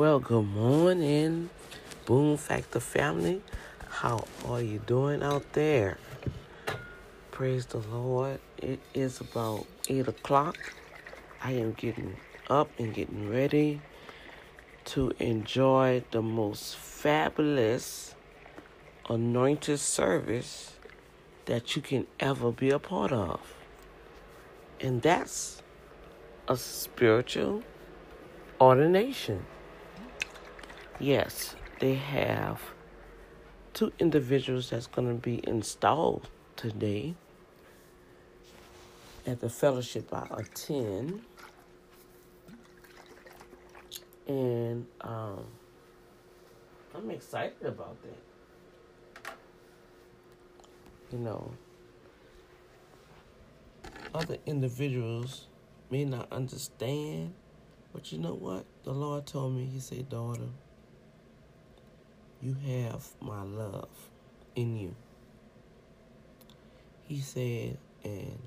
Well, good morning, Boom Factor family. How are you doing out there? Praise the Lord. It is about 8 o'clock. I am getting up and getting ready to enjoy the most fabulous anointed service that you can ever be a part of. And that's a spiritual ordination. Yes, they have two individuals that's going to be installed today at the fellowship I attend. And um, I'm excited about that. You know, other individuals may not understand, but you know what? The Lord told me, He said, Daughter, you have my love in you. He said, and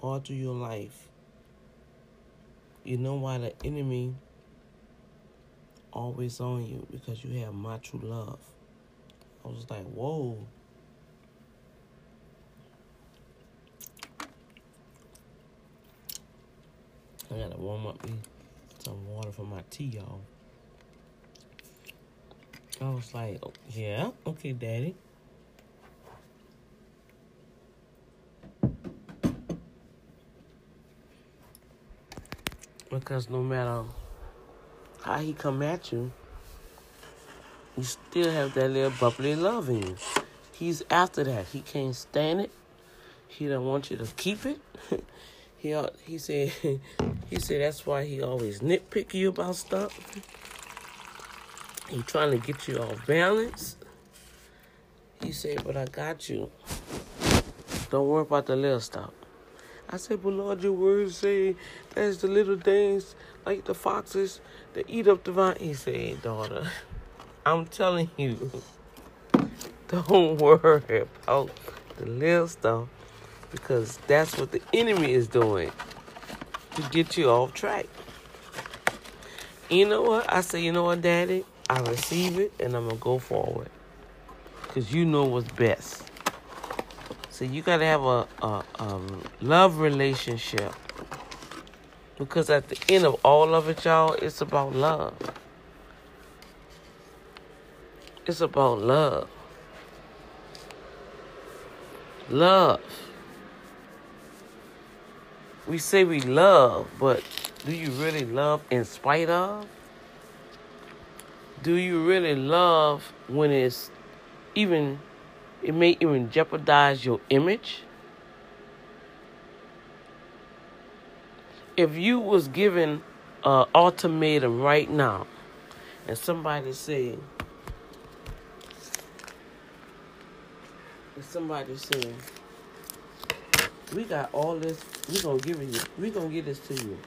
all through your life, you know why the enemy always on you because you have my true love. I was like, whoa. I gotta warm up me some water for my tea, y'all. I was like, oh, yeah, okay, daddy. Because no matter how he come at you, you still have that little bubbly love in you. He's after that. He can't stand it. He don't want you to keep it. he he said he said that's why he always nitpick you about stuff. He trying to get you off balance. He said, but I got you. Don't worry about the little stuff. I said, but Lord, your words say that's the little things like the foxes that eat up the vine. He said, daughter, I'm telling you, don't worry about the little stuff because that's what the enemy is doing to get you off track. You know what? I say, you know what, Daddy? I receive it and I'm going to go forward because you know what's best. So you got to have a, a love relationship because at the end of all of it, y'all, it's about love. It's about love. Love. We say we love, but do you really love in spite of? Do you really love when it's even it may even jeopardize your image. If you was given an ultimatum right now, and somebody if somebody said, we got all this, we gonna give it you, we gonna give this to you.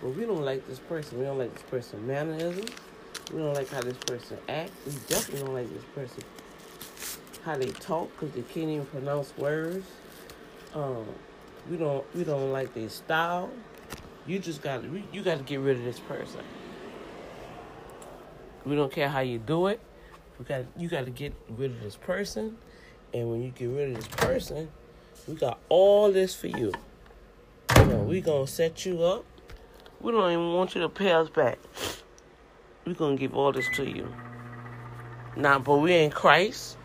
But we don't like this person. We don't like this person mannerism. We don't like how this person acts. We definitely don't like this person how they talk because they can't even pronounce words. Um, we don't we don't like their style. You just got you got to get rid of this person. We don't care how you do it. We got you got to get rid of this person, and when you get rid of this person, we got all this for you. You know, we gonna set you up. We don't even want you to pay us back. We gonna give all this to you. Now, but we in Christ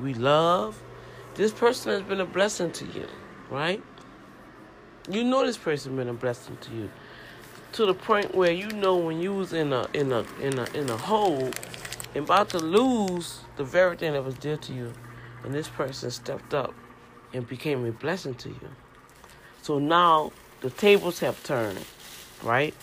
we love, this person has been a blessing to you, right? You know this person been a blessing to you. To the point where you know when you was in a in a in a in a hole and about to lose the very thing that was dear to you, and this person stepped up and became a blessing to you. So now the tables have turned, right?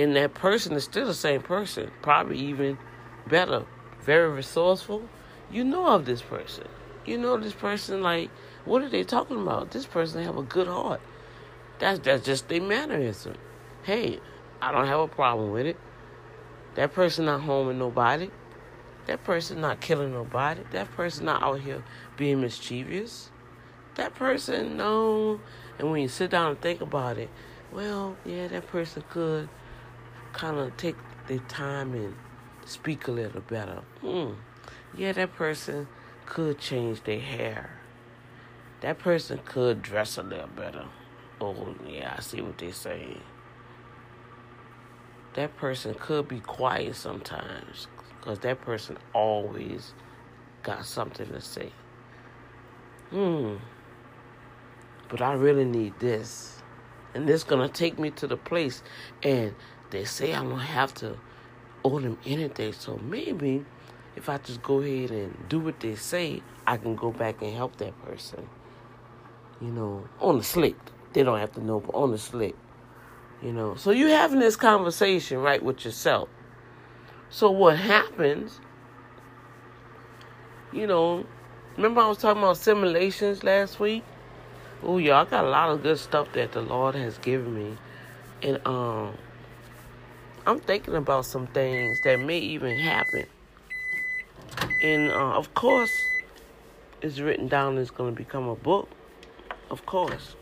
And that person is still the same person, probably even better, very resourceful, you know of this person. You know this person like what are they talking about? This person have a good heart. That's that's just their mannerism. Hey, I don't have a problem with it. That person not harming nobody. That person not killing nobody. That person not out here being mischievous. That person no. And when you sit down and think about it, well, yeah, that person could kind of take their time and speak a little better. Hmm. Yeah, that person could change their hair. That person could dress a little better. Oh, yeah, I see what they're saying. That person could be quiet sometimes because that person always got something to say. Hmm. But I really need this. And this gonna take me to the place and they say I don't have to owe them anything. So maybe if I just go ahead and do what they say, I can go back and help that person. You know, on the slick. They don't have to know, but on the slick. You know. So you're having this conversation right with yourself. So what happens, you know, remember I was talking about simulations last week? Oh yeah, I got a lot of good stuff that the Lord has given me. And um I'm thinking about some things that may even happen. And uh, of course, it's written down it's going to become a book. Of course.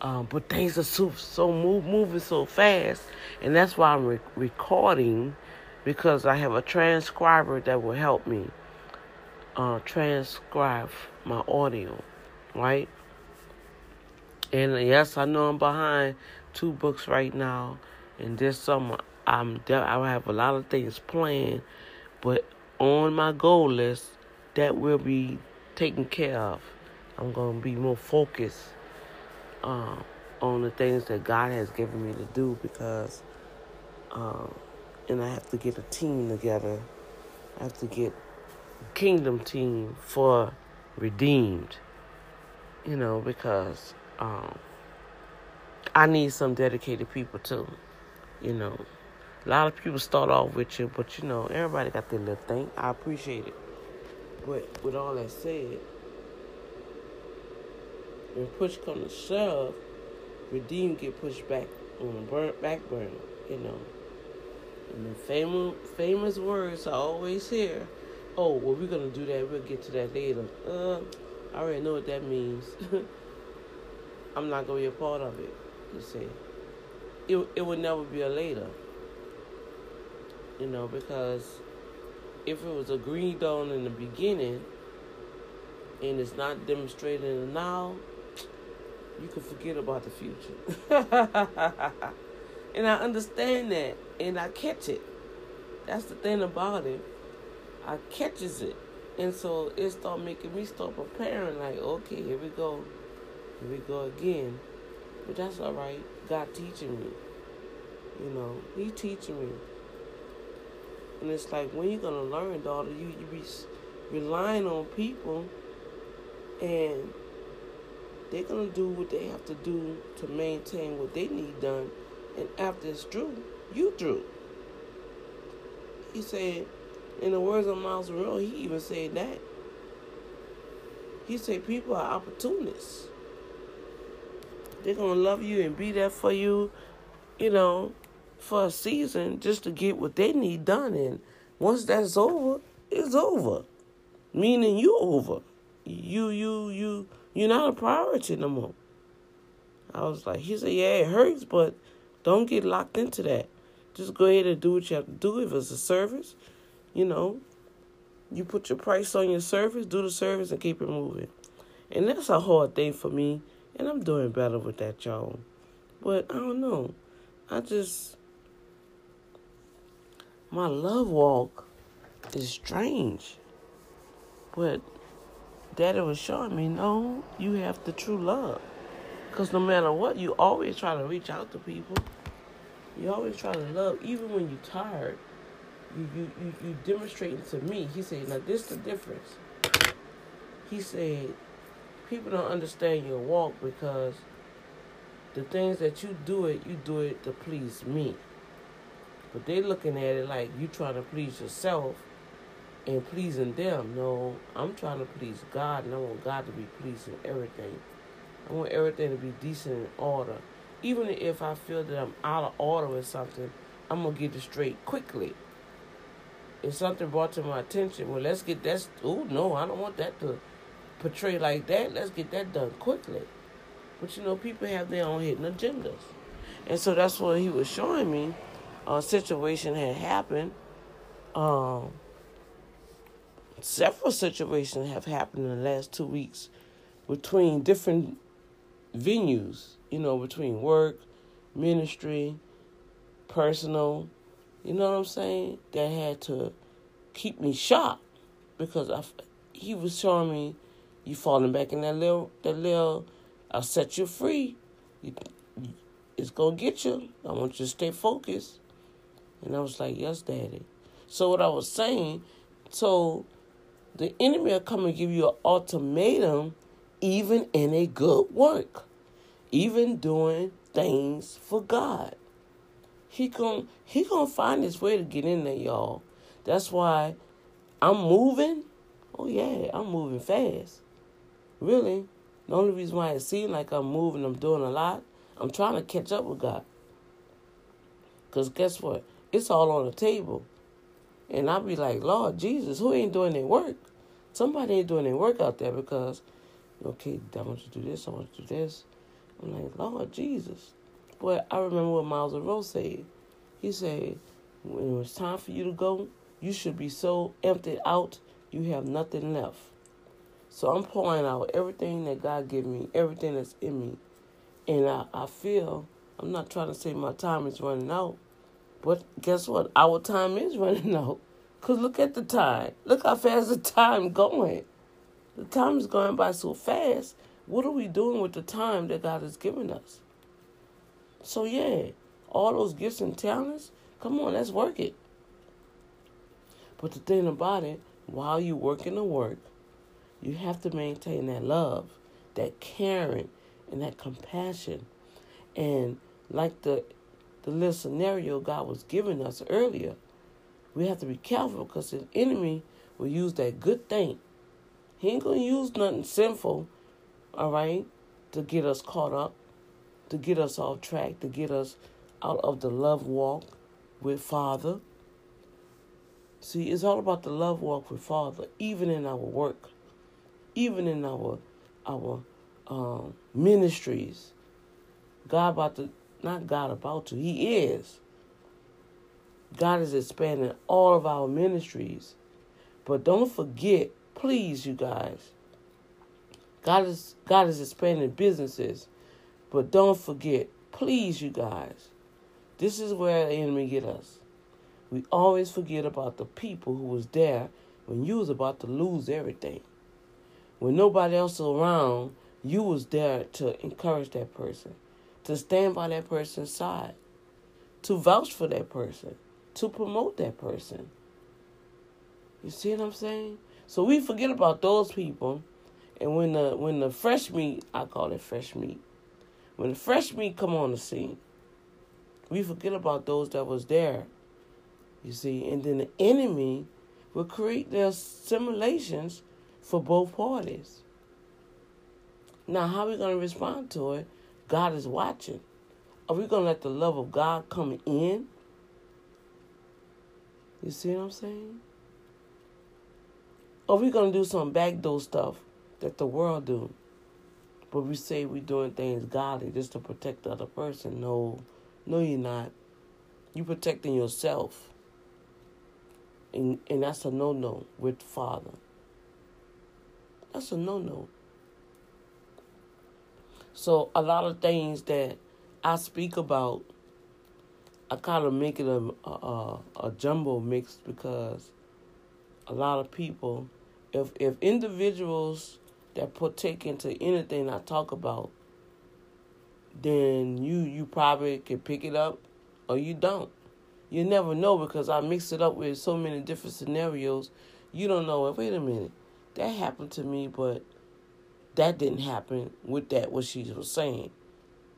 Um, but things are so, so move, moving so fast. And that's why I'm re- recording because I have a transcriber that will help me uh, transcribe my audio, right? And yes, I know I'm behind two books right now and this summer I'm I have a lot of things planned, but on my goal list that will be taken care of. I'm gonna be more focused uh, on the things that God has given me to do because, uh, and I have to get a team together. I have to get kingdom team for redeemed. You know because um, I need some dedicated people too. You know, a lot of people start off with you, but you know, everybody got their little thing. I appreciate it. But with all that said, when push comes to shove, redeem get pushed back on the burn, back burner, you know. And the famous famous words I always hear, oh, well, we're gonna do that. We'll get to that later. Uh, I already know what that means. I'm not gonna be a part of it. You see it, it would never be a later. You know, because if it was agreed on in the beginning and it's not demonstrated now, you can forget about the future. and I understand that and I catch it. That's the thing about it. I catches it. And so it start making me start preparing like, okay, here we go. Here we go again. But that's all right. God teaching me. You know, He teaching me. And it's like, when you gonna learn, daughter? You you be relying on people, and they're gonna do what they have to do to maintain what they need done. And after it's through, you through. He said, in the words of Myles Munroe, he even said that. He said people are opportunists. They're gonna love you and be there for you, you know, for a season just to get what they need done. And once that's over, it's over. Meaning you over. You you you you're not a priority no more. I was like, he said, yeah, it hurts, but don't get locked into that. Just go ahead and do what you have to do. If it's a service, you know, you put your price on your service, do the service, and keep it moving. And that's a hard thing for me and I'm doing better with that, y'all. But I don't know. I just. My love walk is strange. But Daddy was showing me no, you have the true love. Because no matter what, you always try to reach out to people. You always try to love, even when you're tired. You, you, you, you demonstrating to me. He said, now this is the difference. He said, people don't understand your walk because the things that you do it, you do it to please me. But they looking at it like you trying to please yourself and pleasing them. No, I'm trying to please God and I want God to be pleasing everything. I want everything to be decent and order. Even if I feel that I'm out of order with something, I'm gonna get it straight quickly. If something brought to my attention, well, let's get that. Oh no, I don't want that to portray like that, let's get that done quickly. But you know, people have their own hidden agendas. And so that's what he was showing me. A situation had happened. Um, several situations have happened in the last two weeks between different venues, you know, between work, ministry, personal, you know what I'm saying? That had to keep me shocked because I, he was showing me you falling back in that little, that little, I'll set you free. It's gonna get you. I want you to stay focused. And I was like, yes, daddy. So what I was saying, so the enemy will come and give you an ultimatum even in a good work, even doing things for God. He gon' he gonna find his way to get in there, y'all. That's why I'm moving. Oh yeah, I'm moving fast. Really. The only reason why it seems like I'm moving, I'm doing a lot, I'm trying to catch up with God. Cause guess what? It's all on the table. And I'll be like, Lord Jesus, who ain't doing their work? Somebody ain't doing their work out there because, okay, I want you to do this, I want you to do this. I'm like, Lord Jesus. But I remember what Myles Munroe said. He said, when it's time for you to go, you should be so emptied out, you have nothing left. So I'm pouring out everything that God gave me, everything that's in me. And I, I feel, I'm not trying to say my time is running out, but guess what? Our time is running out. Because look at the time. Look how fast the time going. The time is going by so fast. What are we doing with the time that God has given us? So yeah, all those gifts and talents, come on, let's work it. But the thing about it, while you're working the work, you have to maintain that love, that caring, and that compassion. And like the the little scenario God was giving us earlier, we have to be careful because the enemy will use that good thing. He ain't gonna use nothing sinful, all right, to get us caught up, to get us off track, to get us out of the love walk with Father. See, it's all about the love walk with Father, even in our work, even in our our um, ministries. God about to, not God about to, He is. God is expanding all of our ministries. But don't forget, please, you guys. God is God is expanding businesses. But don't forget, please, you guys. This is where the enemy get us. We always forget about the people who was there when you was about to lose everything. When nobody else around, you was there to encourage that person, to stand by that person's side, to vouch for that person, to promote that person. You see what I'm saying? So we forget about those people, and when the when the fresh meat, I call it fresh meat, when the fresh meat come on the scene, we forget about those that was there you see, and then the enemy will create their simulations for both parties. Now, how are we going to respond to it? God is watching. Are we going to let the love of God come in? You see what I'm saying? Or are we going to do some backdoor stuff that the world do? But we say we're doing things godly just to protect the other person. No, no, you're not. You're protecting yourself. And, and that's a no no with Father. That's a no no. So, a lot of things that I speak about, I kind of make it a, a, a jumbo mix because a lot of people, if, if individuals that partake into anything I talk about, then you you probably can pick it up or you don't you never know because I mix it up with so many different scenarios. You don't know. Wait a minute, that happened to me, but that didn't happen with that what she was saying.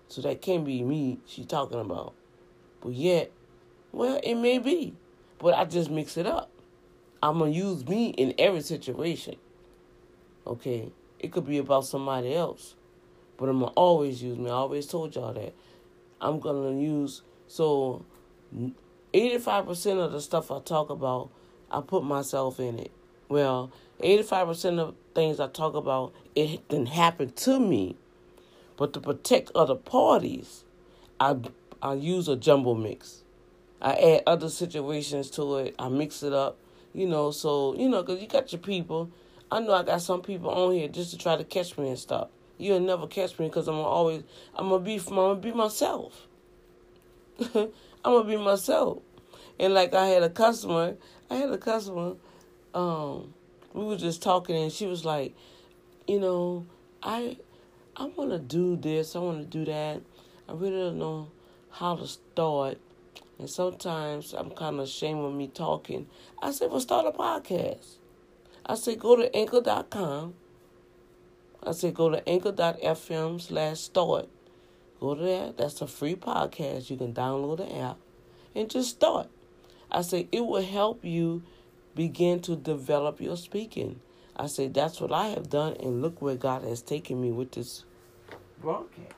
So that can't be me. She talking about, but yet, well, it may be, but I just mix it up. I'm gonna use me in every situation. Okay, it could be about somebody else, but I'm gonna always use me. I always told y'all that. I'm gonna use so 85% of the stuff I talk about, I put myself in it. Well, 85% of things I talk about, it didn't happen to me. But to protect other parties, I I use a jumble mix. I add other situations to it. I mix it up, you know. So you know, cause you got your people. I know I got some people on here just to try to catch me and stuff. You'll never catch me because I'm always I'm gonna be I'm gonna be myself. I'm gonna be myself. And like I had a customer, I had a customer. Um, we were just talking, and she was like, you know, I I want to do this, I want to do that. I really don't know how to start. And sometimes I'm kind of ashamed of me talking. I said, well, start a podcast. I said, go to anchor.com. I said, go to anchor.fm slash start. Go to that. That's a free podcast. You can download the app and just start. I say it will help you begin to develop your speaking. I say that's what I have done, and look where God has taken me with this broadcast.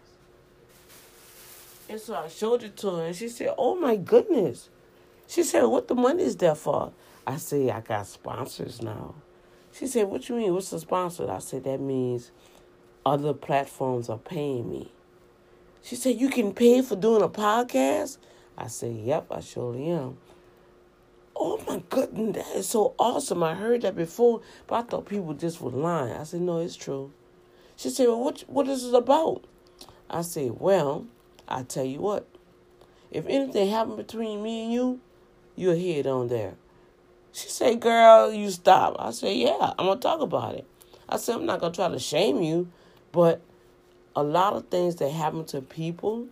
And so I showed it to her, and she said, Oh my goodness. She said, What the money is there for? I said, I got sponsors now. She said, What you mean? What's the sponsor? I said, That means other platforms are paying me. She said, You can pay for doing a podcast? I said, Yep, I surely am. Oh my goodness, that is so awesome. I heard that before, but I thought people just were lying. I said, No, it's true. She said, Well, what, what is it about? I said, Well, I tell you what, if anything happened between me and you, you'll hear it on there. She said, Girl, you stop. I said, Yeah, I'm going to talk about it. I said, I'm not going to try to shame you, but a lot of things that happen to people,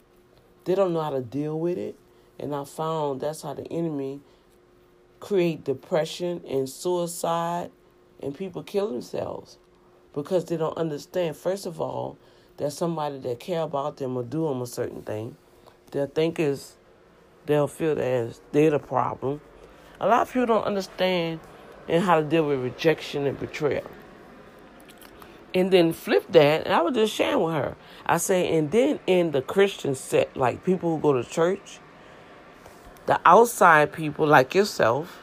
they don't know how to deal with it. And I found that's how the enemy create depression and suicide and people kill themselves because they don't understand, first of all, that somebody that care about them or do them a certain thing. They'll think is they'll feel that they're the problem. A lot of people don't understand and how to deal with rejection and betrayal. And then flip that, and I was just sharing with her. I say, and then in the Christian set, like people who go to church, the outside people like yourself,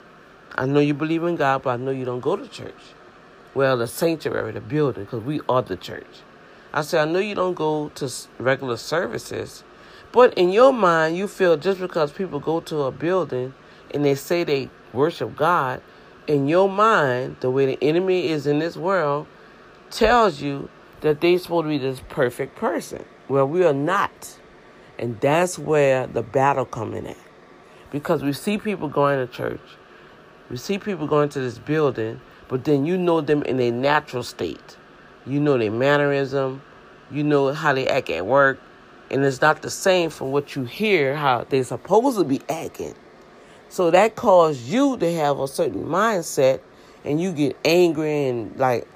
I know you believe in God, but I know you don't go to church. Well, the sanctuary, the building, because we are the church. I said, I know you don't go to regular services, but in your mind, you feel just because people go to a building and they say they worship God, in your mind, the way the enemy is in this world, tells you that they're supposed to be this perfect person. Well, we are not. And that's where the battle coming at. Because we see people going to church. We see people going to this building, but then you know them in a natural state. You know their mannerism, you know how they act at work, and it's not the same from what you hear how they're supposed to be acting. So that causes you to have a certain mindset, and you get angry and like.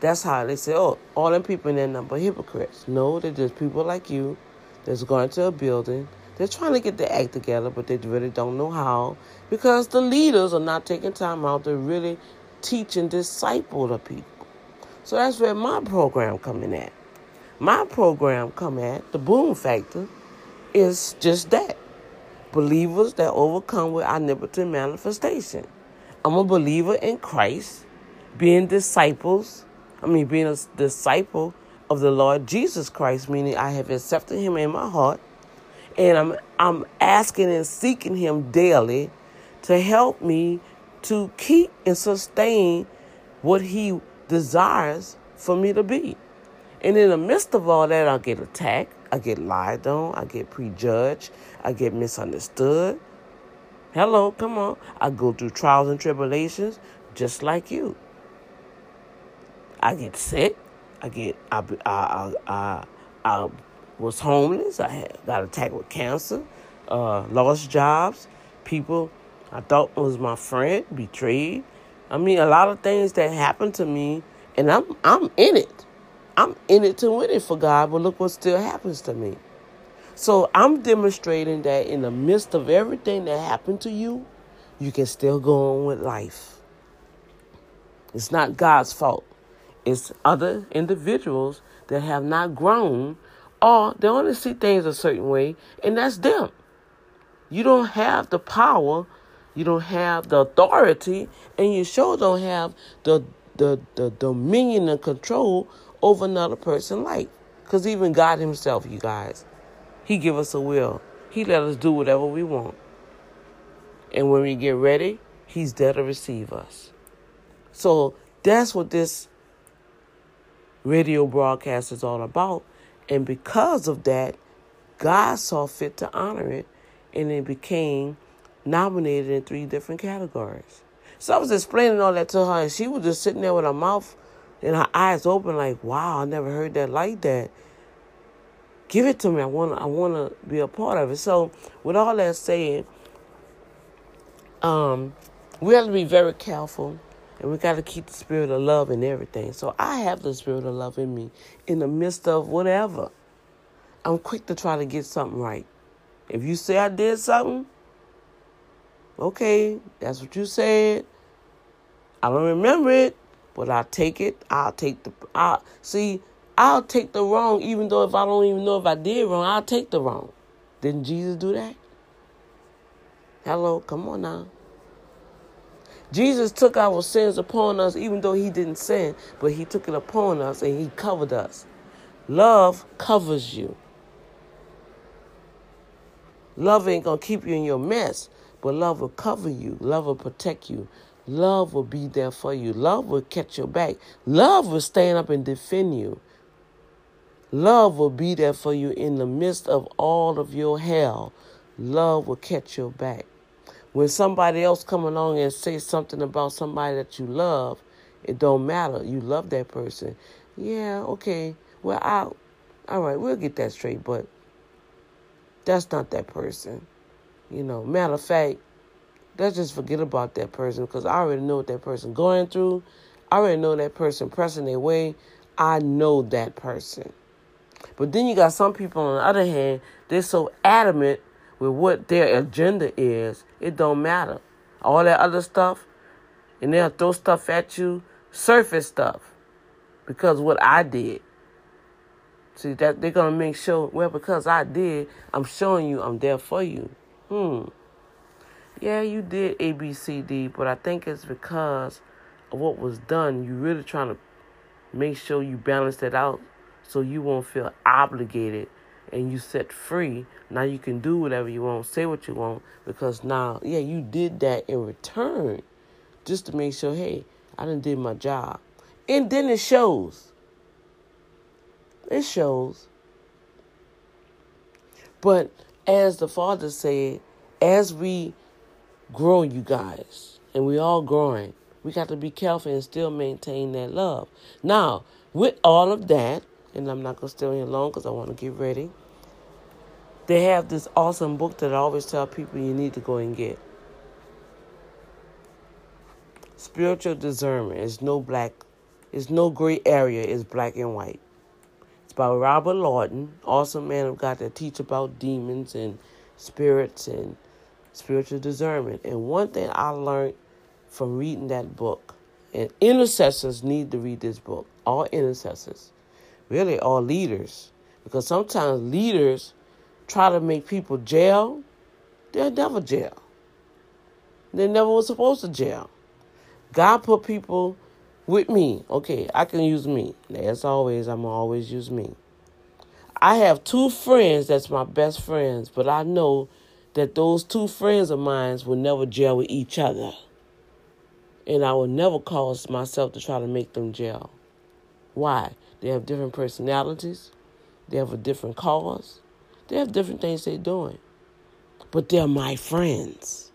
That's how they say, oh, all them people in there number hypocrites. No, they're just people like you that's going to a building. They're trying to get their act together, but they really don't know how because the leaders are not taking time out to really teach and disciple the people. So that's where my program coming at. My program come at the boom factor is just that. Believers that overcome with omnipotent manifestation. I'm a believer in Christ, being disciples. I mean, being a disciple of the Lord Jesus Christ, meaning I have accepted Him in my heart, and I'm I'm asking and seeking Him daily to help me to keep and sustain what He desires for me to be. And in the midst of all that, I get attacked, I get lied on, I get prejudged, I get misunderstood. Hello, come on. I go through trials and tribulations just like you. I get sick. I get I I I, I was homeless. I had, got attacked with cancer. Uh, lost jobs. People I thought was my friend betrayed. I mean, a lot of things that happened to me, and I'm I'm in it. I'm in it to win it for God, but look what still happens to me. So I'm demonstrating that in the midst of everything that happened to you, you can still go on with life. It's not God's fault. It's other individuals that have not grown or they only see things a certain way, and that's them. You don't have the power, you don't have the authority, and you sure don't have the the, the dominion and control over another person's life. Because even God Himself, you guys, He give us a will. He let us do whatever we want. And when we get ready, He's there to receive us. So that's what this radio broadcast is all about. And because of that, God saw fit to honor it, and it became nominated in three different categories. So I was explaining all that to her, and she was just sitting there with her mouth and her eyes open, like, "Wow, I never heard that like that." Give it to me. I want. I want to be a part of it. So, with all that said, um, we have to be very careful and we got to keep the spirit of love in everything. So I have the spirit of love in me in the midst of whatever. I'm quick to try to get something right. If you say I did something, okay, that's what you said. I don't remember it, but I'll take it. I'll take the I see, I'll take the wrong even though if I don't even know if I did wrong, I'll take the wrong. Didn't Jesus do that? Hello, come on now. Jesus took our sins upon us, even though he didn't sin, but he took it upon us and he covered us. Love covers you. Love ain't gonna keep you in your mess, but love will cover you. Love will protect you. Love will be there for you. Love will catch your back. Love will stand up and defend you. Love will be there for you in the midst of all of your hell. Love will catch your back. When somebody else come along and say something about somebody that you love, it don't matter. You love that person. Yeah, okay. Well, I, all right, we'll get that straight. But that's not that person. You know, matter of fact, let's just forget about that person because I already know what that person going through. I already know that person pressing their way. I know that person. But then you got some people on the other hand, they're so adamant with what their agenda is, it don't matter. All that other stuff, and they'll throw stuff at you, surface stuff, because what I did. See that they're gonna make sure. Well, because I did, I'm showing you I'm there for you. Hmm. Yeah, you did A, B, C, D, but I think it's because of what was done. You really trying to make sure you balance that out, so you won't feel obligated and you set free, now you can do whatever you want, say what you want, because now, yeah, you did that in return just to make sure, hey, I done did my job. And then it shows. It shows. But as the Father said, as we grow, you guys, and we all growing, we got to be careful and still maintain that love. Now, with all of that, and I'm not going to stay here long because I want to get ready. They have this awesome book that I always tell people you need to go and get. Spiritual discernment is no black, it's no gray area. It's black and white. It's by Robert Lawton, awesome man of God that teach about demons and spirits and spiritual discernment. And one thing I learned from reading that book, and intercessors need to read this book. All intercessors, really all leaders, because sometimes leaders try to make people jail, they'll never jail. They never was supposed to jail. God put people with me. Okay, I can use me. As always, I'm always use me. I have two friends that's my best friends, but I know that those two friends of mine will never jail with each other. And I will never cause myself to try to make them jail. Why? They have different personalities. They have a different cause. They have different things they're doing. But they're my friends.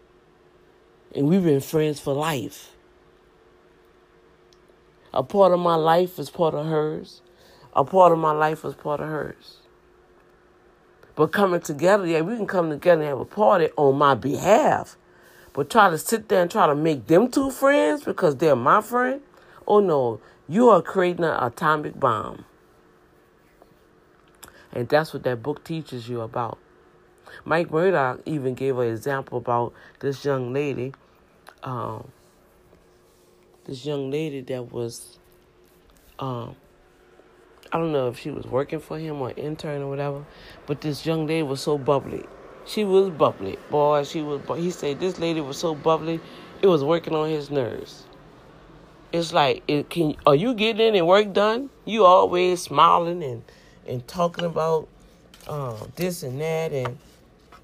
And we've been friends for life. A part of my life is part of hers. A part of my life is part of hers. But coming together, yeah, we can come together and have a party on my behalf. But try to sit there and try to make them two friends because they're my friend? Oh no, you are creating an atomic bomb. And that's what that book teaches you about. Mike Murdock even gave an example about this young lady. Um, this young lady that was, um, I don't know if she was working for him or intern or whatever, but this young lady was so bubbly. She was bubbly, boy. She was. He said this lady was so bubbly, it was working on his nerves. It's like, it can. Are you getting any work done? You always smiling and and talking about um, this and that. And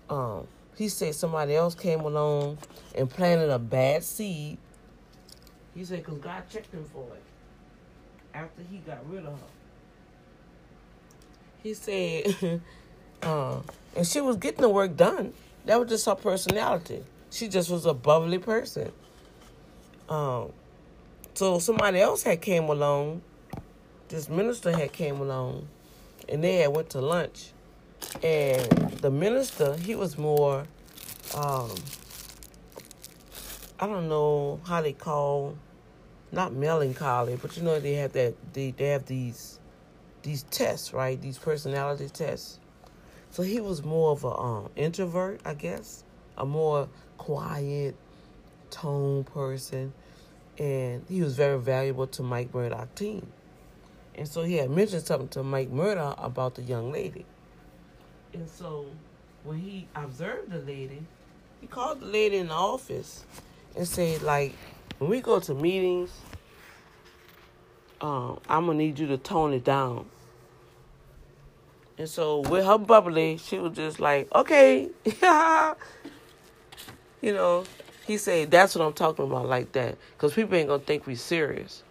um, he said somebody else came along and planted a bad seed. He said, because God checked him for it after he got rid of her. He said, uh, and she was getting the work done. That was just her personality. She just was a bubbly person. Um, so somebody else had came along. This minister had came along, and they had went to lunch. And the minister, he was more, um, I don't know how they call, not melancholy, but you know they have that they they have these these tests, right? These personality tests. So he was more of a um, introvert, I guess, a more quiet tone person, and he was very valuable to Mike Murdock team. And so he had mentioned something to Mike Murdock about the young lady. And so when he observed the lady, he called the lady in the office and said, like, when we go to meetings, um, I'm gonna need you to tone it down. And so with her bubbly, she was just like, okay, you know. He said, that's what I'm talking about, like that, because people ain't gonna think we serious,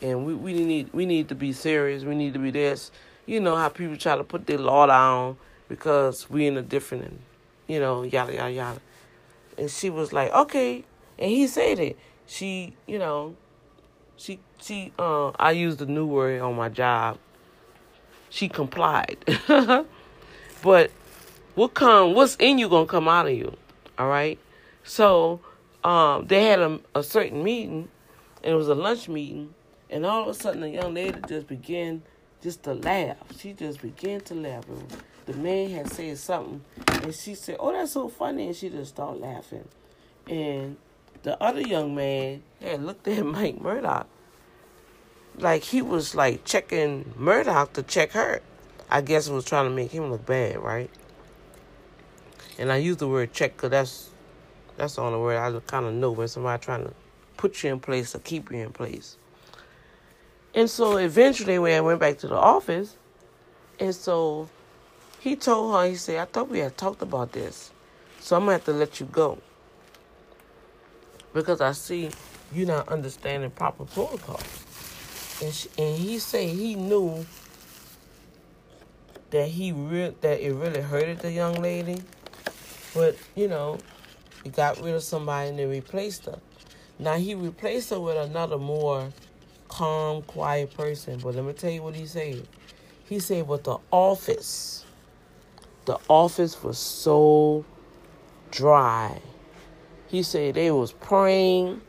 and we we need we need to be serious. We need to be this. You know how people try to put their law down because we in a different, you know, yada yada yada. And she was like, okay, and he said it. She, you know, she she uh I used the new word on my job she complied. but what come what's in you gonna come out of you. All right. So um, they had a, a certain meeting, and it was a lunch meeting, and all of a sudden the young lady just began just to laugh. She just began to laugh. The man had said something, and she said, "Oh, that's so funny," and she just started laughing. And the other young man had looked at Mike Murdock like he was like checking Murdock to check her. I guess it was trying to make him look bad, right? And I use the word check because that's that's the only word I kind of know when somebody trying to put you in place or keep you in place. And so eventually, when I went back to the office, and so he told her, he said, I thought we had talked about this, so I'm gonna have to let you go. Because I see you're not understanding proper protocol. And she, and he said he knew that he re- that it really hurted the young lady, but you know, he got rid of somebody and they replaced her. Now he replaced her with another more calm, quiet person. But let me tell you what he said. He said, "But the office, the office was so dry." He said they was praying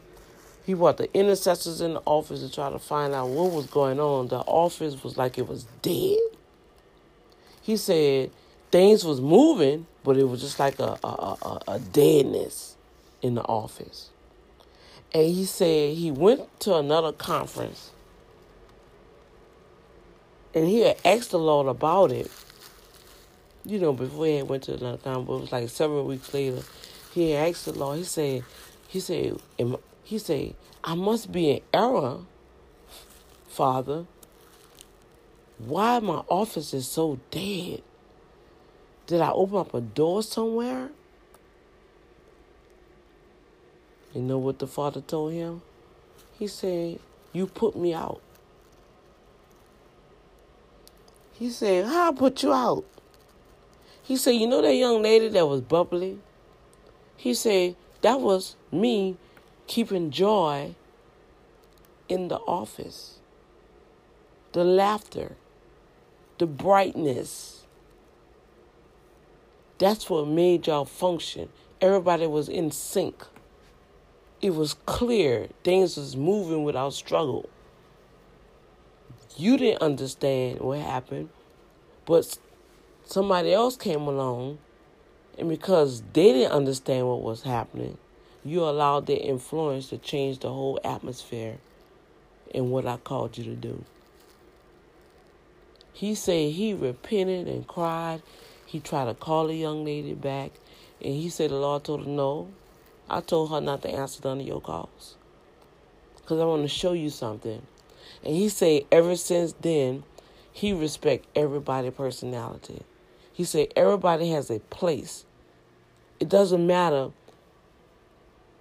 he brought the intercessors in the office to try to find out what was going on. The office was like it was dead. He said things was moving, but it was just like a, a, a, a deadness in the office. And he said he went to another conference and he had asked the Lord about it. You know, before he went to another conference, it was like several weeks later. He asked the Lord. He said, "He said, he said, I must be in error, Father. Why my office is so dead? Did I open up a door somewhere? You know what the father told him? He said, You put me out. He said, How I put you out? He said, You know that young lady that was bubbly? He said, That was me keeping joy in the office, the laughter, the brightness. That's what made y'all function. Everybody was in sync. It was clear. Things was moving without struggle. You didn't understand what happened, but somebody else came along, and because they didn't understand what was happening, you allowed their influence to change the whole atmosphere in what I called you to do. He said he repented and cried. He tried to call the young lady back, and he said the Lord told him, no. I told her not to answer none of your calls because I want to show you something. And he said ever since then, he respect everybody personality. He said everybody has a place. It doesn't matter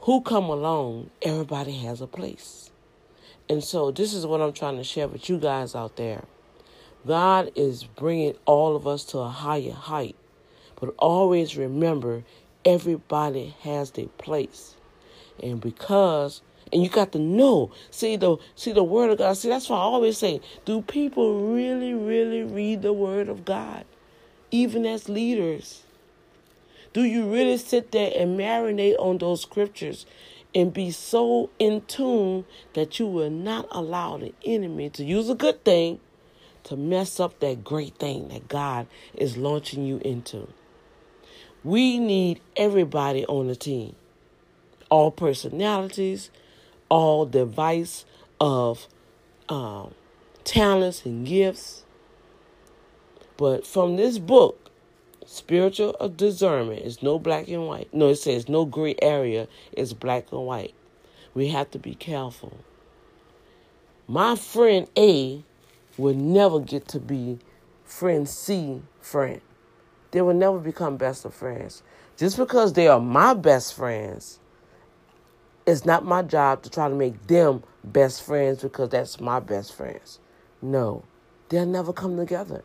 who come along, everybody has a place. And so this is what I'm trying to share with you guys out there. God is bringing all of us to a higher height. But always remember everybody has their place. And because and you got to know. See the see the word of God. See, that's why I always say, do people really, really read the word of God? Even as leaders. Do you really sit there and marinate on those scriptures and be so in tune that you will not allow the enemy to use a good thing to mess up that great thing that God is launching you into? We need everybody on the team, all personalities, all device of um, talents and gifts. But from this book, spiritual discernment is no black and white. No, it says no gray area is black and white. We have to be careful. My friend A will never get to be friend C friend. They will never become best of friends. Just because they are my best friends it's not my job to try to make them best friends because that's my best friends. No, they'll never come together.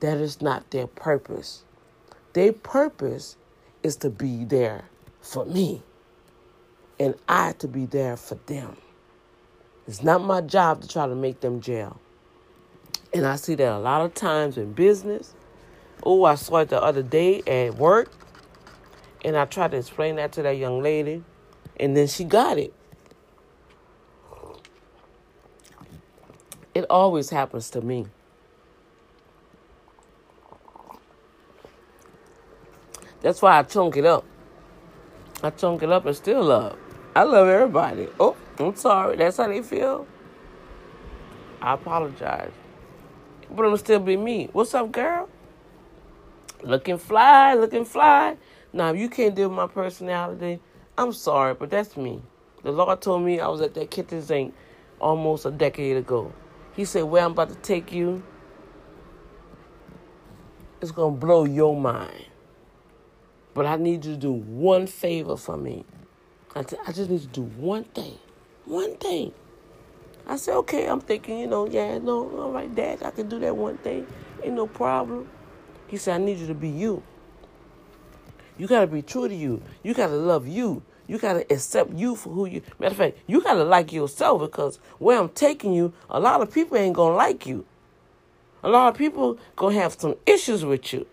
That is not their purpose. Their purpose is to be there for me, and I to be there for them. It's not my job to try to make them jail. And I see that a lot of times in business. Oh, I saw it the other day at work, and I tried to explain that to that young lady and then she got it. It always happens to me. That's why I chunk it up. I chunk it up and still love. I love everybody. Oh, I'm sorry. That's how they feel. I apologize. But it'll still be me. What's up, girl? Looking fly, looking fly. Now, if you can't deal with my personality, I'm sorry, but that's me. The Lord told me I was at that kitchen sink almost a decade ago. He said, Where I'm about to take you, it's going to blow your mind. But I need you to do one favor for me. I, t- I just need to do one thing. One thing. I said, okay, I'm thinking, you know, yeah, no, all right, Dad, I can do that one thing. Ain't no problem. He said, I need you to be you. You got to be true to you. You got to love you. You got to accept you for who you. Matter of fact, you got to like yourself because where I'm taking you, a lot of people ain't gonna like you. A lot of people gonna have some issues with you.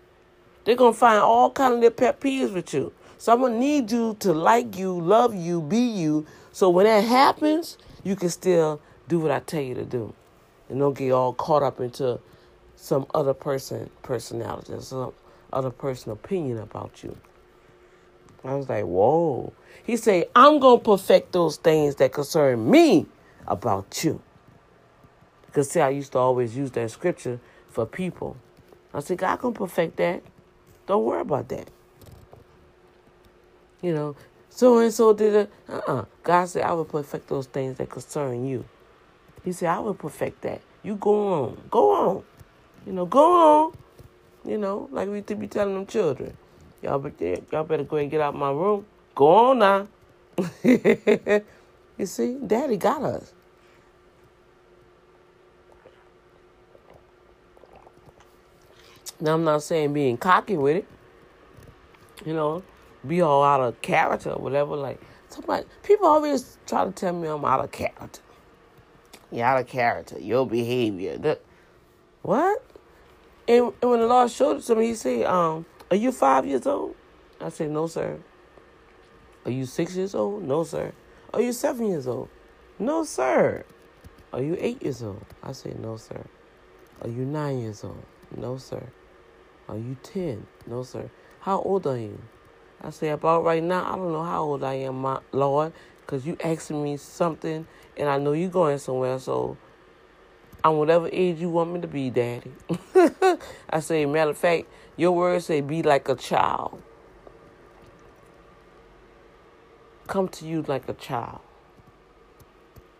They're gonna find all kind of their pet peeves with you. So I'm gonna need you to like you, love you, be you. So when that happens, you can still do what I tell you to do, and don't get all caught up into some other person personality, some other person opinion about you. I was like, whoa. He said, I'm going to perfect those things that concern me about you. Because, see, I used to always use that scripture for people. I said, God can perfect that. Don't worry about that. You know, so and so did it. Uh uh-uh. uh God said, I will perfect those things that concern you. He said, I will perfect that. You go on. Go on. You know, go on. You know, like we to be telling them children. Y'all, better, y'all better go and get out my room. Go on now. you see, Daddy got us. Now, I'm not saying being cocky with it. You know, be all out of character or whatever. Like, somebody, people always try to tell me I'm out of character. You're out of character. Your behavior. The, what? And, and when the Lord showed it to me, he said, um, are you five years old? I said, No, sir. Are you six years old? No, sir. Are you seven years old? No, sir. Are you eight years old? I said, No, sir. Are you nine years old? No, sir. Are you ten? No, sir. How old are you? I say, About right now, I don't know how old I am, my Lord, because you asking me something and I know you're going somewhere, so I'm whatever age you want me to be, Daddy. I say, matter of fact, your words say, be like a child. Come to you like a child.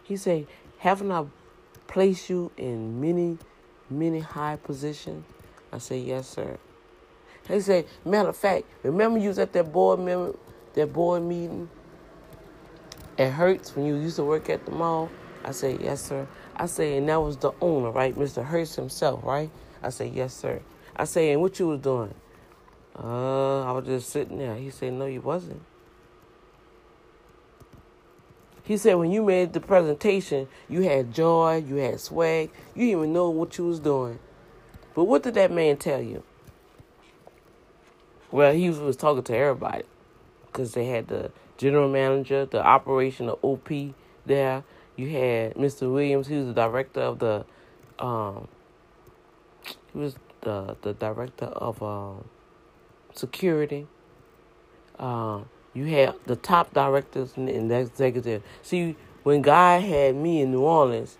He say, haven't I placed you in many, many high positions? I say, yes, sir. He say, matter of fact, remember you was at that board member, that board meeting It Hurst when you used to work at the mall? I say, yes, sir. I say, and that was the owner, right? Mr. Hurst himself, right? I say, yes, sir. I say, and what you was doing? Uh, I was just sitting there. He said, no, you wasn't. He said when you made the presentation, you had joy, you had swag, you didn't even know what you was doing. But what did that man tell you? Well, he was talking to everybody because they had the general manager, the operation of OP there. You had Mr. Williams, he was the director of the, um, he was the the director of um, security. Um, you had the top directors and the executive. See, when God had me in New Orleans,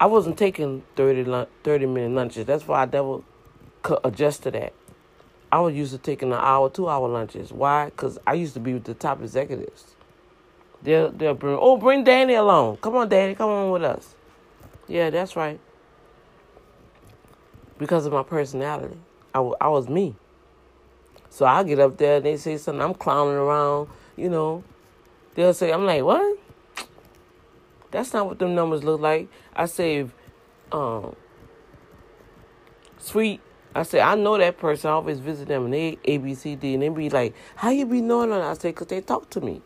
I wasn't taking 30, 30 minute lunches. That's why I never could adjust to that. I was used to taking an hour, two hour lunches. Why? Because I used to be with the top executives. They'll, they'll bring, oh, bring Danny along. Come on, Danny, come on with us. Yeah, that's right. Because of my personality, I, I was me. So I get up there and they say something, I'm clowning around, you know. They'll say, I'm like, what? That's not what them numbers look like. I say, um, sweet. I say, I know that person. I always visit them and they A, B, C, D. And they be like, how you be knowing? I say, because they talk to me.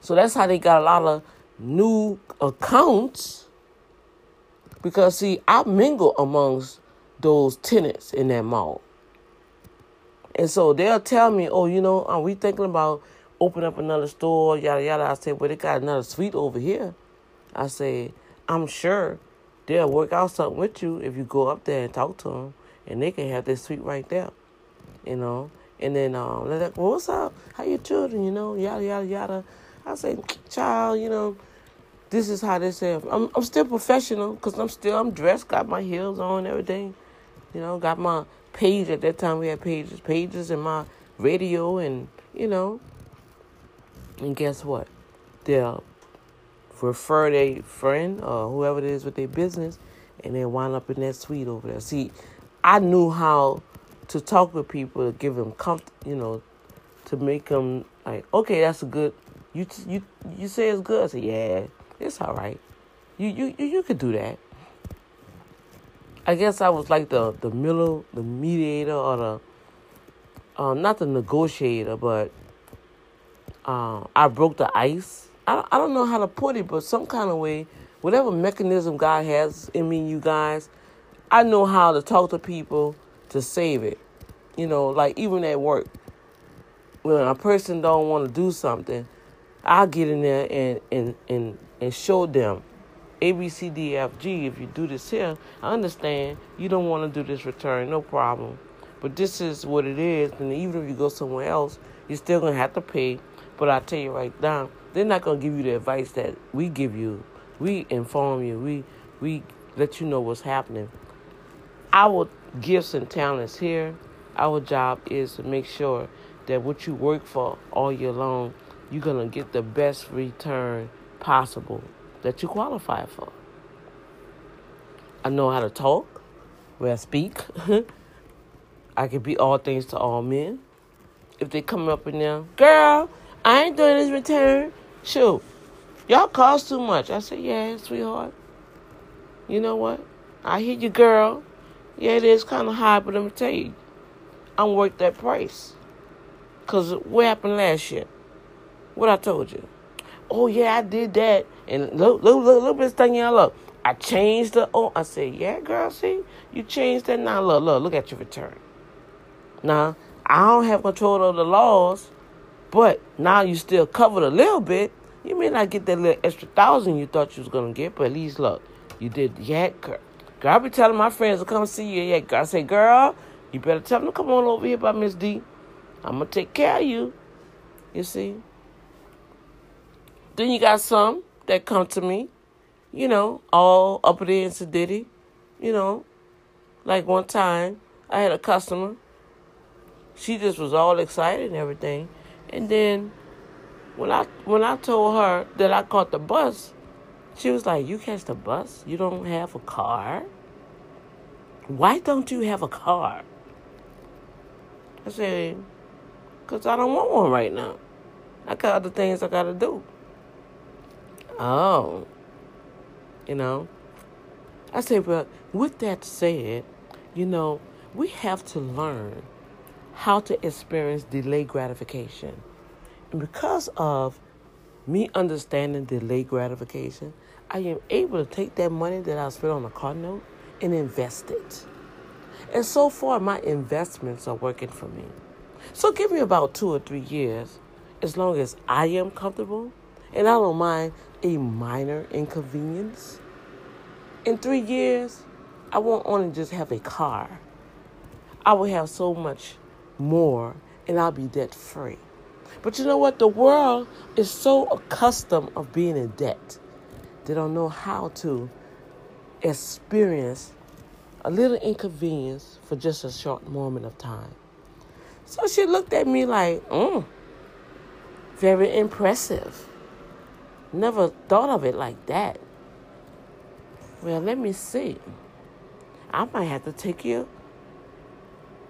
So that's how they got a lot of new accounts. Because, see, I mingle amongst those tenants in that mall. And so they'll tell me, oh, you know, are we thinking about opening up another store, yada, yada. I say, well, they got another suite over here. I say, I'm sure they'll work out something with you if you go up there and talk to them, and they can have this suite right there, you know. And then um, they're like, well, what's up? How your children, you know, yada, yada, yada. I say, child, you know, this is how they say. I'm, I'm still professional because I'm still, I'm dressed, got my heels on, everything. You know, got my page at that time. We had pages, pages, and my radio, and you know. And guess what? They'll refer their friend or whoever it is with their business, and they wind up in that suite over there. See, I knew how to talk with people to give them comfort, you know, to make them like, okay, that's a good. You you you say it's good. I say, yeah, it's all right. You you you, you could do that. I guess I was like the the middle, the mediator, or the um, not the negotiator, but uh, I broke the ice. I I don't know how to put it, but some kind of way, whatever mechanism God has in me, you guys, I know how to talk to people to save it. You know, like even at work, when a person don't want to do something, I'll get in there and and and and show them a, B, C, D, F, G. If you do this here, I understand you don't want to do this return, no problem. But this is what it is, and even if you go somewhere else, you're still gonna have to pay. But I tell you right now, they're not gonna give you the advice that we give you. We inform you. We we let you know what's happening. Our gifts and talents here. Our job is to make sure that what you work for all year long, you're gonna get the best return possible that you qualify for. I know how to talk, where I speak. I can be all things to all men. If they come up in there, girl, I ain't doing this return. Shoot, y'all cost too much. I said, yeah, sweetheart. You know what? I hear you, girl. Yeah, it is kind of high, but let me tell you, I'm worth that price. Because what happened last year? What I told you oh yeah, I did that. And look, look, look, look, this thing y'all look. I changed the, oh, I said, yeah, girl, see, you changed that. Now, look, look, look at your return. Now, I don't have control of the laws, but now you still covered a little bit. You may not get that little extra thousand you thought you was to get, but at least, look, you did, yeah, girl. Girl, I be telling my friends to come see you. Yeah, girl. I say, girl, you better tell them to come on over here by Miss D. I'm to take care of you. You see? Then you got some that come to me, you know, all up uppity and sedity, you know. Like one time, I had a customer. She just was all excited and everything. And then when I when I told her that I caught the bus, She was like, You catch the bus? You don't have a car? Why don't you have a car? I said, Because I don't want one right now. I got other things I got to do. Oh. You know? I say, But with that said, you know, we have to learn how to experience delayed gratification. And because of me understanding delayed gratification, I am able to take that money that I spent on a car note and invest it. And so far, my investments are working for me. So give me about two or three years, as long as I am comfortable and I don't mind a minor inconvenience. In three years, I won't only just have a car, I will have so much more and I'll be debt free. But you know what? The world is so accustomed of being in debt. They don't know how to experience a little inconvenience for just a short moment of time. So she looked at me like, mm, very impressive. Never thought of it like that. Well, let me see. I might have to take you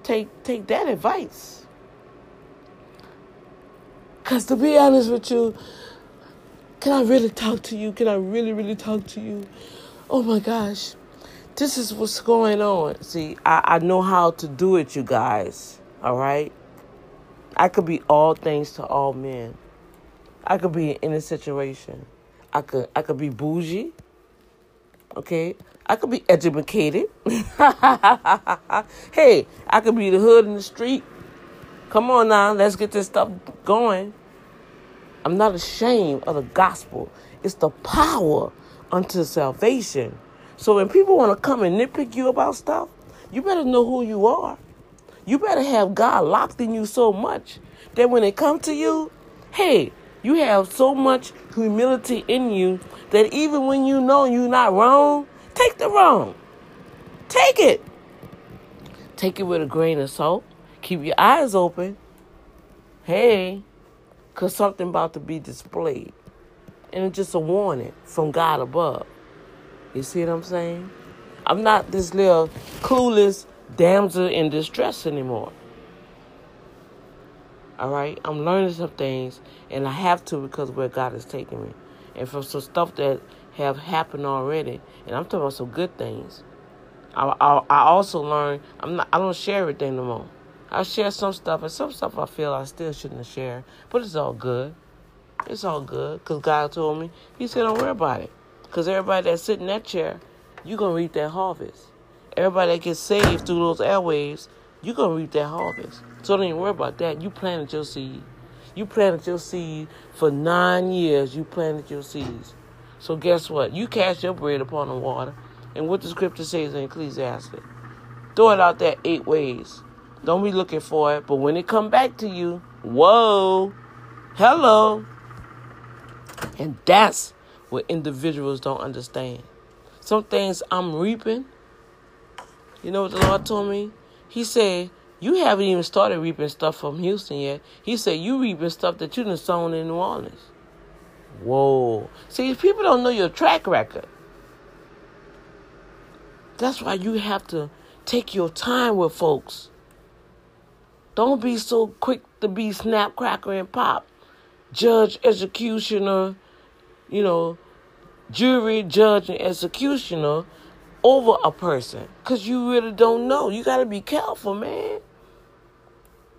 take take that advice. Cause to be honest with you, can I really talk to you? Can I really, really talk to you? Oh my gosh. This is what's going on. See, I, I know how to do it, you guys. All right? I could be all things to all men. I could be in any situation. I could I could be bougie. Okay? I could be educated. hey, I could be the hood in the street. Come on now, let's get this stuff going. I'm not ashamed of the gospel. It's the power unto salvation. So when people want to come and nitpick you about stuff, you better know who you are. You better have God locked in you so much that when it comes to you, hey, you have so much humility in you that even when you know you're not wrong, Take the wrong. Take it. Take it with a grain of salt. Keep your eyes open. Hey, because something about to be displayed. And it's just a warning from God above. You see what I'm saying? I'm not this little clueless damsel in distress anymore. All right? I'm learning some things, and I have to because where God is taking me. And from some stuff that have happened already, and I'm talking about some good things. I, I, I also learned I'm not I don't share everything no more. I share some stuff, and some stuff I feel I still shouldn't share, but it's all good. It's all good because God told me. He said, "Don't worry about it," because everybody that's sitting in that chair, you gonna reap that harvest. Everybody that gets saved through those airwaves, you gonna reap that harvest. So don't even worry about that. You planted your seed. You planted your seed for nine years. You planted your seeds. So guess what? You cast your bread upon the water. And what the scripture says in Ecclesiastes. Throw it out there eight ways. Don't be looking for it. But when it come back to you, whoa, hello. And that's what individuals don't understand. Some things I'm reaping. You know what the Lord told me? He said, you haven't even started reaping stuff from Houston yet. He said, you reaping stuff that you done sown in New Orleans. Whoa. See, people don't know your track record. That's why you have to take your time with folks. Don't be so quick to be snap, cracker, and pop. Judge, executioner, you know, jury, judge, and executioner over a person. Because you really don't know. You got to be careful, man.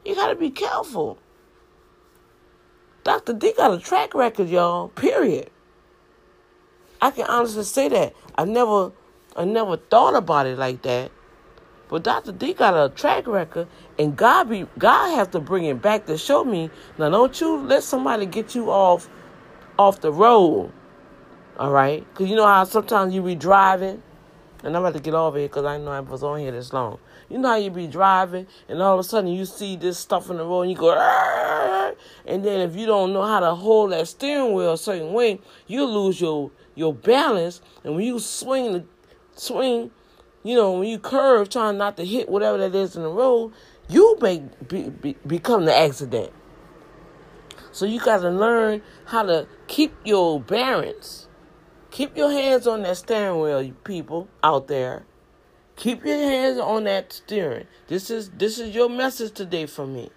You got to be careful. Dr. D got a track record, y'all. Period. I can honestly say that. I never I never thought about it like that. But Dr. D got a track record and God be God has to bring it back to show me. Now don't you let somebody get you off off the road. All right? Cuz you know how sometimes you be driving and I'm about to get off here because I know I was on here this long. You know how you be driving and all of a sudden you see this stuff in the road and you go, and then if you don't know how to hold that steering wheel a certain way, you lose your your balance. And when you swing the swing, you know, when you curve, trying not to hit whatever that is in the road, you may be, be, become the accident. So you got to learn how to keep your balance. Keep your hands on that steering wheel, you people out there. Keep your hands on that steering. This is this is your message today from me.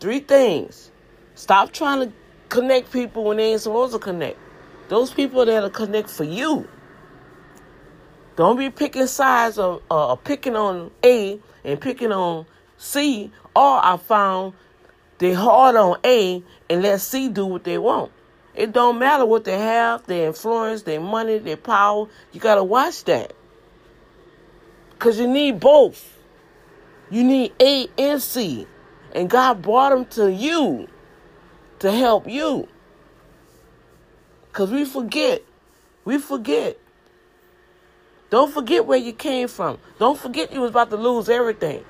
Three things. Stop trying to connect people when they ain't supposed to connect. Those people that'll connect for you. Don't be picking sides or uh, picking on A and picking on C. Or I found they hard on A and let C do what they want. It don't matter what they have, their influence, their money, their power. You gotta watch that. Cause you need both. You need A and C. And God brought them to you to help you. Because we forget. We forget. Don't forget where you came from. Don't forget you was about to lose everything.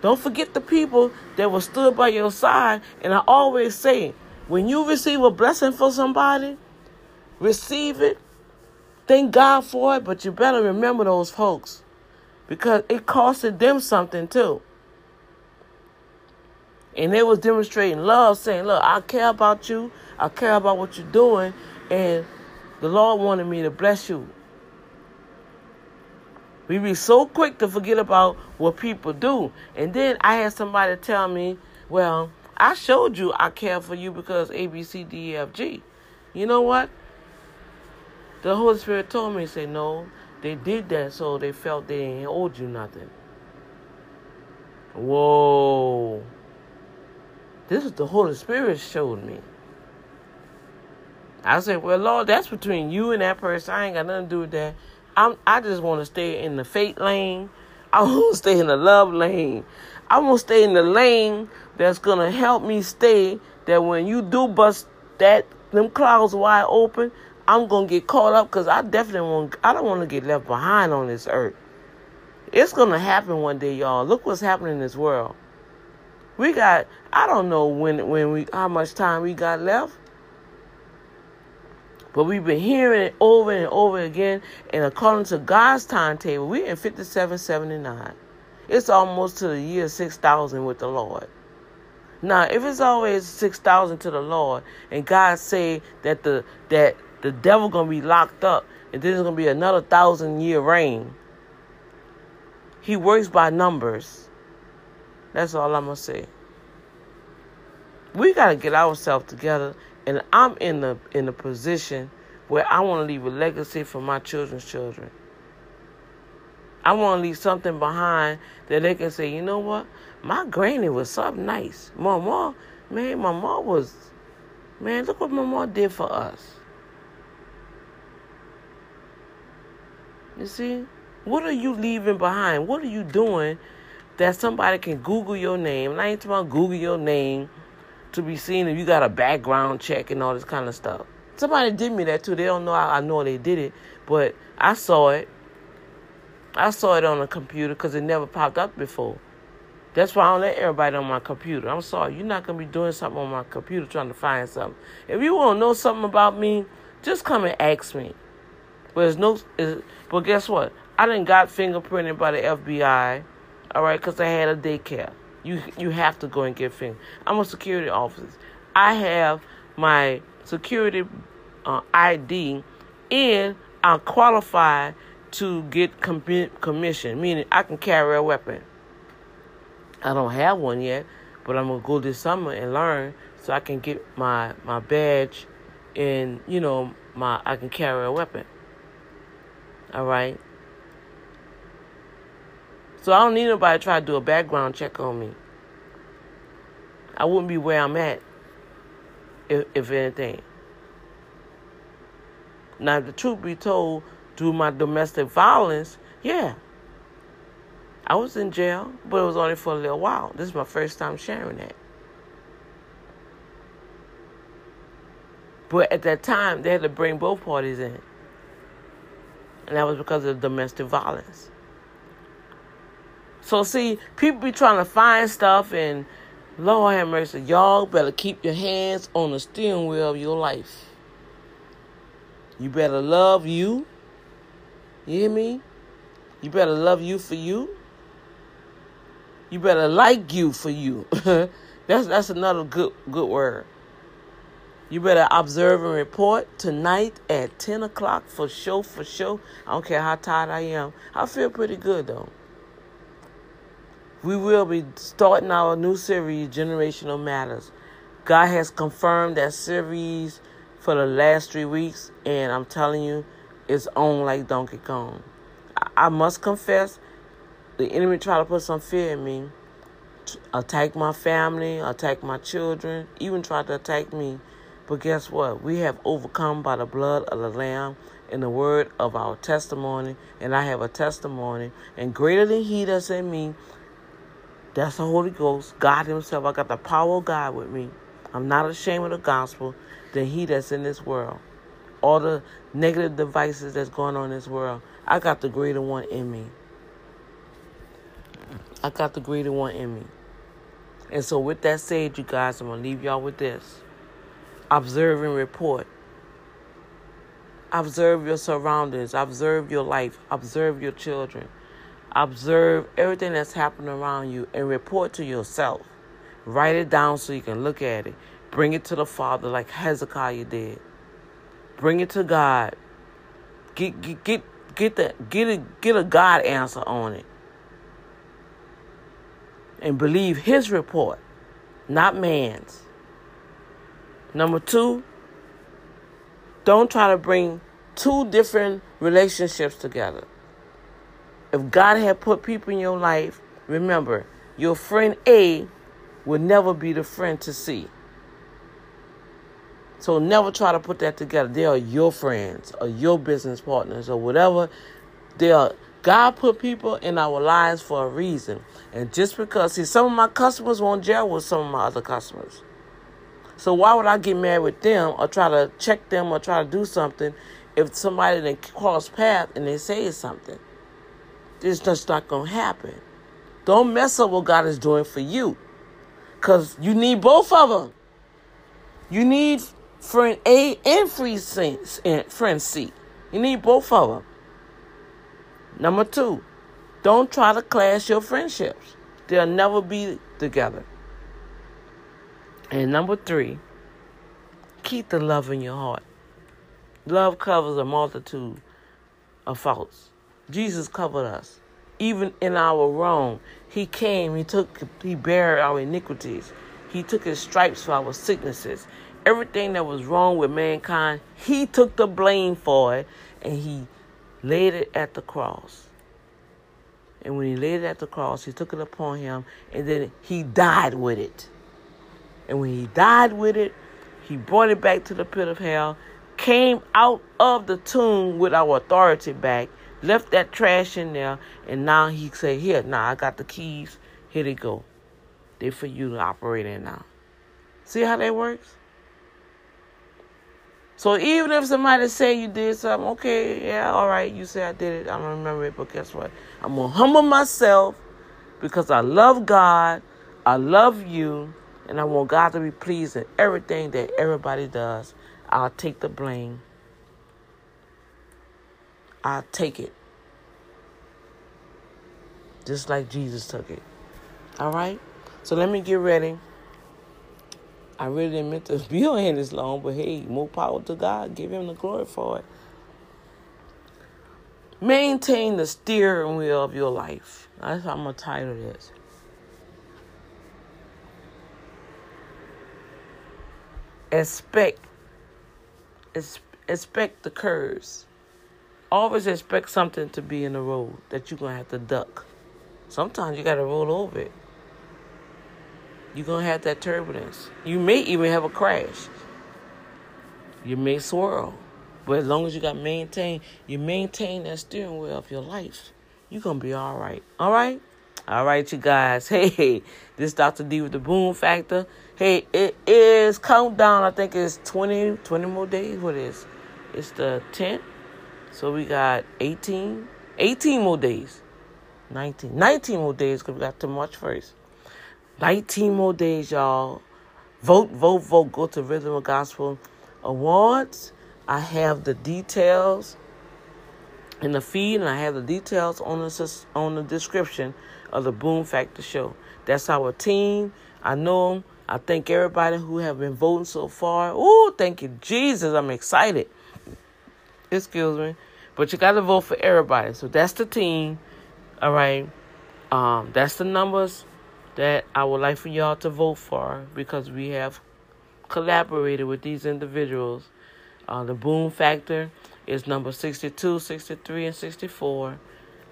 Don't forget the people that were stood by your side. And I always say, when you receive a blessing for somebody, receive it. Thank God for it, but you better remember those folks because it costed them something too. And they was demonstrating love, saying, Look, I care about you. I care about what you're doing. And the Lord wanted me to bless you. We be so quick to forget about what people do. And then I had somebody tell me, Well, I showed you I care for you because A, B, C, D, E, F, G. You know what? The Holy Spirit told me, say, No, they did that so they felt they ain't owed you nothing. Whoa. This is the Holy Spirit showed me. I said, Well, Lord, that's between you and that person. I ain't got nothing to do with that. I'm I just want to stay in the faith lane. I want to stay in the love lane. I want to stay in the lane that's gonna help me stay. That when you do bust that them clouds wide open, I'm gonna get caught up because I definitely want. I don't want to get left behind on this earth. It's gonna happen one day, y'all. Look what's happening in this world. We got I don't know when when we how much time we got left. But we've been hearing it over and over again, and according to God's timetable, we're in 5779. It's almost to the year 6000 with the Lord. Now, if it's always 6000 to the Lord, and God say that the that the devil gonna be locked up, and then there's gonna be another thousand year reign, he works by numbers. That's all I'm gonna say. We gotta get ourselves together, and I'm in the in the position where I want to leave a legacy for my children's children. I want to leave something behind that they can say, you know what, my granny was something nice. Mom, man, my mom was, man, look what my mom did for us. You see, what are you leaving behind? What are you doing that somebody can Google your name. And I ain't talking about Google your name to be seen if you got a background check and all this kind of stuff. Somebody did me that too. They don't know how I know they did it, but I saw it. I saw it on the computer because it never popped up before. That's why I don't let everybody on my computer. I'm sorry, you're not gonna be doing something on my computer trying to find something. If you want to know something about me, just come and ask me. But there's no, but guess what? I didn't got fingerprinted by the FBI all right, because I had a daycare. You you have to go and get fingerprinted. I'm a security officer. I have my security uh, ID, and I'm qualified to get com- commission, meaning I can carry a weapon. I don't have one yet, but I'm gonna go this summer and learn so I can get my my badge, and you know my I can carry a weapon. All right. So I don't need nobody to try to do a background check on me. I wouldn't be where I'm at, if, if anything. Now, the truth be told, through my domestic violence, yeah, I was in jail, but it was only for a little while. This is my first time sharing that. But at that time, they had to bring both parties in. And that was because of domestic violence. So see, people be trying to find stuff and Lord have mercy, y'all better keep your hands on the steering wheel of your life. You better love you. You hear me? You better love you for you. You better like you for you. that's that's another good good word. You better observe and report tonight at 10 o'clock for show, for show. I don't care how tired I am. I feel pretty good though. We will be starting our new series, Generational Matters. God has confirmed that series for the last three weeks, and I'm telling you, it's on like Donkey Kong. I must confess, the enemy tried to put some fear in me, attack my family, attack my children, even tried to attack me. But guess what? We have overcome by the blood of the Lamb and the word of our testimony. And I have a testimony. And greater than he that's in me, that's the Holy Ghost, God Himself. I got the power of God with me. I'm not ashamed of the gospel than he that's in this world. All the negative devices that's going on in this world. I got the greater one in me. I got the greater one in me. And so, with that said, you guys, I'm going to leave y'all with this. Observe and report. Observe your surroundings. Observe your life. Observe your children. Observe everything that's happening around you and report to yourself. Write it down so you can look at it. Bring it to the Father like Hezekiah did. Bring it to God. Get get get get the get a get a God answer on it. And believe his report, not man's. Number two, don't try to bring two different relationships together. If God had put people in your life, remember, your friend A will never be the friend to C. So never try to put that together. They are your friends or your business partners or whatever. They are God put people in our lives for a reason. And just because see some of my customers won't gel with some of my other customers. So why would I get mad with them or try to check them or try to do something if somebody then cross path and they say something? It's just not gonna happen. Don't mess up what God is doing for you. Cause you need both of them. You need friend A and free and friend C. You need both of them. Number two, don't try to clash your friendships. They'll never be together. And number three, keep the love in your heart. Love covers a multitude of faults. Jesus covered us. Even in our wrong, He came, He took, He bare our iniquities. He took His stripes for our sicknesses everything that was wrong with mankind, he took the blame for it and he laid it at the cross. And when he laid it at the cross, he took it upon him and then he died with it. And when he died with it, he brought it back to the pit of hell, came out of the tomb with our authority back, left that trash in there, and now he said, Here, now I got the keys. Here they go. They're for you to operate in now. See how that works? So even if somebody say you did something, okay, yeah, all right, you say I did it, I don't remember it, but guess what? I'm gonna humble myself because I love God, I love you, and I want God to be pleased in everything that everybody does. I'll take the blame. I'll take it. Just like Jesus took it. All right? So let me get ready. I really didn't meant to be on here this long, but hey, more power to God. Give him the glory for it. Maintain the steering wheel of your life. That's how I'm going to title this. Expect, expect the curves. Always expect something to be in the road that you're to have to duck. Sometimes you got to roll over it you're to have that turbulence. You may even have a crash. You may swirl. But as long as you got maintain, you maintain that steering wheel of your life, you're to be alright. all right. All right? You guys. Hey, this Dr. D with the Boom Factor. Hey, it is countdown. I think it's 20, 20 more days. What is? It's the 10th. So we got 18, 18 more days. 19, 19 more days because we got to March 1st. 19 more days, y'all. Vote, vote, vote. Go to Rhythm of Gospel Awards. I have the details in the feed, and I have the details on the on the description of the Boom Factor show. That's our team. I know them. I thank everybody who have been voting so far. Oh, thank you, Jesus. I'm excited. Excuse me. But you got to vote for everybody. So that's the team. All right. Um, that's the numbers that I would like for y'all to vote for because we have collaborated with these individuals. Uh, the Boom Factor is number 62, 63, and 64.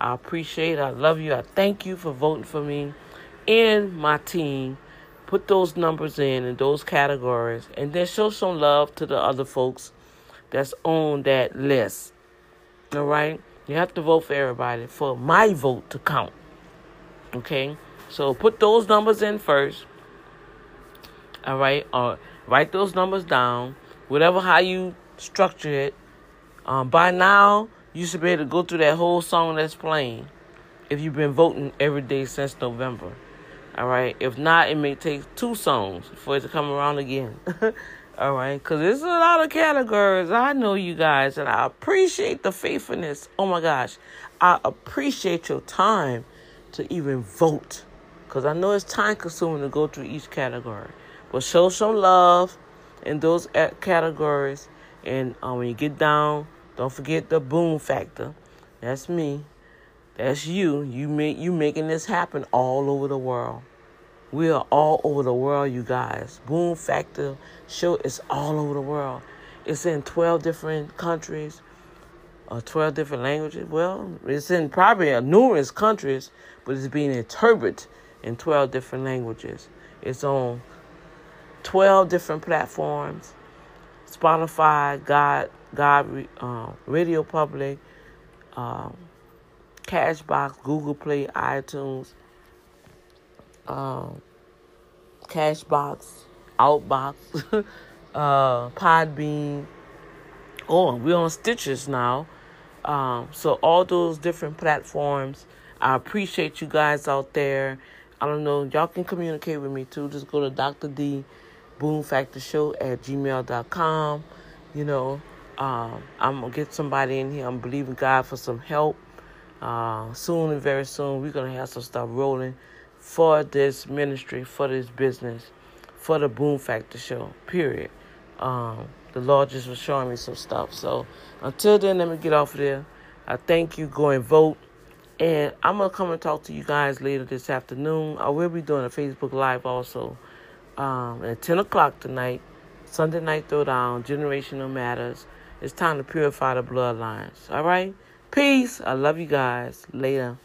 I appreciate. I love you. I thank you for voting for me and my team. Put those numbers in in those categories and then show some love to the other folks that's on that list. All right? You have to vote for everybody for my vote to count. Okay? So put those numbers in first. All right? Or write those numbers down. Whatever how you structure it. Um, by now, you should be able to go through that whole song that's playing if you've been voting every day since November. All right. If not, it may take two songs for it to come around again. All right. Because there's a lot of categories. I know you guys, and I appreciate the faithfulness. Oh my gosh. I appreciate your time to even vote. Because I know it's time consuming to go through each category. But show some love in those categories. And um, when you get down, don't forget the boom factor. That's me. That's you. You make you making this happen all over the world. We are all over the world, you guys. Boom Factor show is all over the world. It's in 12 different countries, or uh, 12 different languages. Well, it's in probably numerous countries, but it's being interpreted in 12 different languages. It's on 12 different platforms Spotify, God, God, uh, Radio Public, um, Castbox, Google Play, iTunes, um, Castbox, Outbox, uh, Podbean. Oh, we're on Stitcher now. Um, so all those different platforms. I appreciate you guys out there. I don't know. Y'all can communicate with me too. Just go to Dr. D Boom Factor Show at gmail.com. You know, um, I'm to get somebody in here. I'm believing God for some help. Uh, soon and very soon, we're to have some stuff rolling for this ministry, for this business, for the Boom Factor Show, period. Um, the Lord just was showing me some stuff. So until then, let me get off of there. I thank you. Go and vote. And I'm to come and talk to you guys later this afternoon. I will be doing a Facebook Live also um, at 10 o'clock tonight. Sunday night throwdown, generational matters. It's time to purify the bloodlines. All right? Peace. I love you guys. Later.